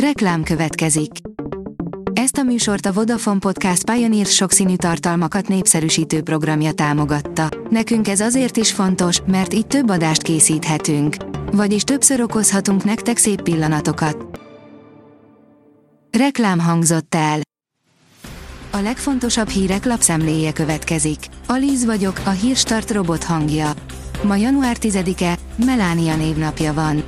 Reklám következik. Ezt a műsort a Vodafone Podcast Pioneer sokszínű tartalmakat népszerűsítő programja támogatta. Nekünk ez azért is fontos, mert így több adást készíthetünk. Vagyis többször okozhatunk nektek szép pillanatokat. Reklám hangzott el. A legfontosabb hírek lapszemléje következik. Alíz vagyok, a hírstart robot hangja. Ma január 10-e, Melánia névnapja van.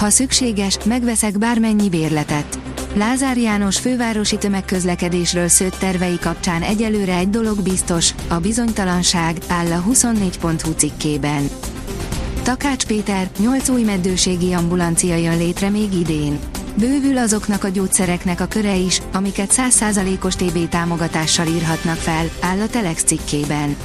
Ha szükséges, megveszek bármennyi bérletet. Lázár János fővárosi tömegközlekedésről szőtt tervei kapcsán egyelőre egy dolog biztos, a bizonytalanság, áll a 24.hu cikkében. Takács Péter, 8 új meddőségi ambulancia jön létre még idén. Bővül azoknak a gyógyszereknek a köre is, amiket 100%-os TB támogatással írhatnak fel, áll a Telex cikkében.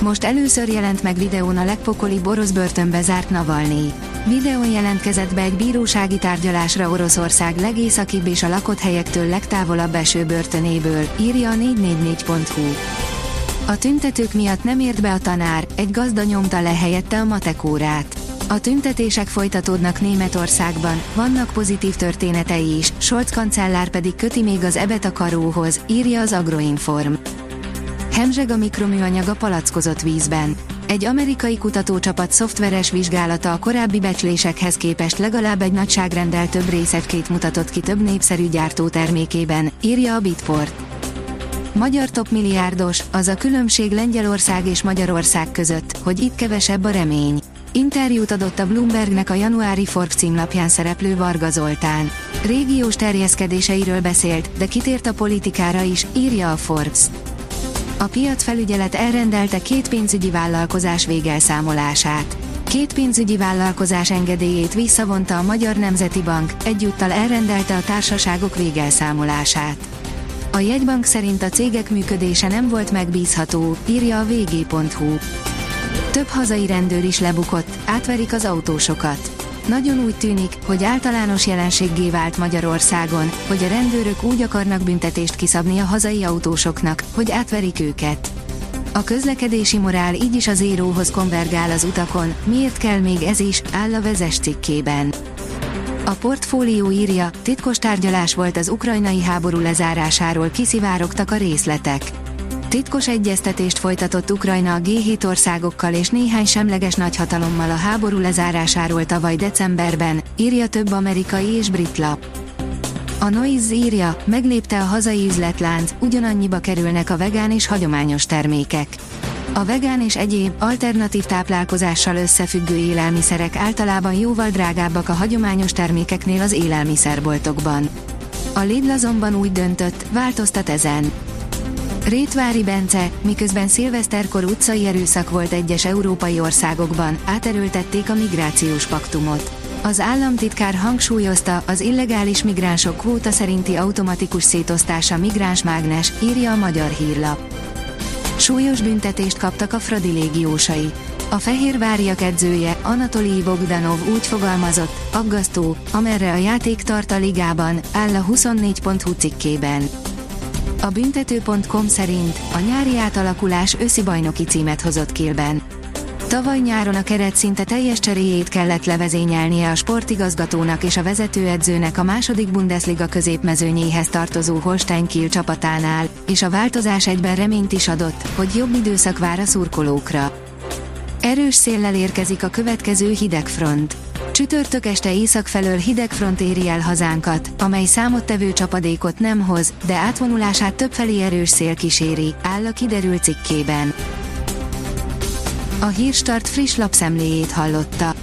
Most először jelent meg videón a legpokolibb orosz börtönbe zárt Navalnyi. Videón jelentkezett be egy bírósági tárgyalásra Oroszország legészakibb és a lakott helyektől legtávolabb eső börtönéből, írja a 444.hu. A tüntetők miatt nem ért be a tanár, egy gazda nyomta le helyette a matekórát. A tüntetések folytatódnak Németországban, vannak pozitív történetei is, Scholz kancellár pedig köti még az ebet a karóhoz, írja az Agroinform. Hemzseg a mikroműanyag a palackozott vízben. Egy amerikai kutatócsapat szoftveres vizsgálata a korábbi becslésekhez képest legalább egy nagyságrendel több részecskét mutatott ki több népszerű gyártótermékében, írja a Bitport. Magyar top milliárdos, az a különbség Lengyelország és Magyarország között, hogy itt kevesebb a remény. Interjút adott a Bloombergnek a januári Forbes címlapján szereplő Varga Zoltán. Régiós terjeszkedéseiről beszélt, de kitért a politikára is, írja a Forbes. A piacfelügyelet elrendelte két pénzügyi vállalkozás végelszámolását. Két pénzügyi vállalkozás engedélyét visszavonta a Magyar Nemzeti Bank, egyúttal elrendelte a társaságok végelszámolását. A jegybank szerint a cégek működése nem volt megbízható, írja a vg.hu. Több hazai rendőr is lebukott, átverik az autósokat. Nagyon úgy tűnik, hogy általános jelenséggé vált Magyarországon, hogy a rendőrök úgy akarnak büntetést kiszabni a hazai autósoknak, hogy átverik őket. A közlekedési morál így is az éróhoz konvergál az utakon, miért kell még ez is, áll a vezes cikkében. A portfólió írja, titkos tárgyalás volt az ukrajnai háború lezárásáról kiszivárogtak a részletek. Titkos egyeztetést folytatott Ukrajna a G7 országokkal és néhány semleges nagyhatalommal a háború lezárásáról tavaly decemberben, írja több amerikai és brit lap. A Noise írja, meglépte a hazai üzletlánc, ugyanannyiba kerülnek a vegán és hagyományos termékek. A vegán és egyéb, alternatív táplálkozással összefüggő élelmiszerek általában jóval drágábbak a hagyományos termékeknél az élelmiszerboltokban. A Lidl azonban úgy döntött, változtat ezen. Rétvári Bence, miközben szilveszterkor utcai erőszak volt egyes európai országokban, áterőltették a migrációs paktumot. Az államtitkár hangsúlyozta, az illegális migránsok kvóta szerinti automatikus szétosztása migránsmágnes, írja a magyar hírlap. Súlyos büntetést kaptak a Fradi légiósai. A Fehérváriak edzője, Anatolij Bogdanov úgy fogalmazott, aggasztó, amerre a játék tart a ligában, áll a 24.hu cikkében. A büntető.com szerint a nyári átalakulás őszi bajnoki címet hozott Kielben. Tavaly nyáron a keret szinte teljes cseréjét kellett levezényelnie a sportigazgatónak és a vezetőedzőnek a második Bundesliga középmezőnyéhez tartozó Holstein Kiel csapatánál, és a változás egyben reményt is adott, hogy jobb időszak vár a szurkolókra. Erős széllel érkezik a következő hidegfront. Csütörtök este észak felől hideg front éri el hazánkat, amely számottevő csapadékot nem hoz, de átvonulását többfelé erős szél kíséri, áll a kiderült cikkében. A Hírstart friss lapszemléjét hallotta.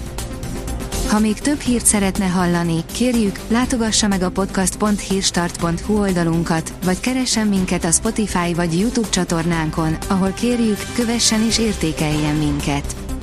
Ha még több hírt szeretne hallani, kérjük, látogassa meg a podcast.hírstart.hu oldalunkat, vagy keressen minket a Spotify vagy YouTube csatornánkon, ahol kérjük, kövessen és értékeljen minket.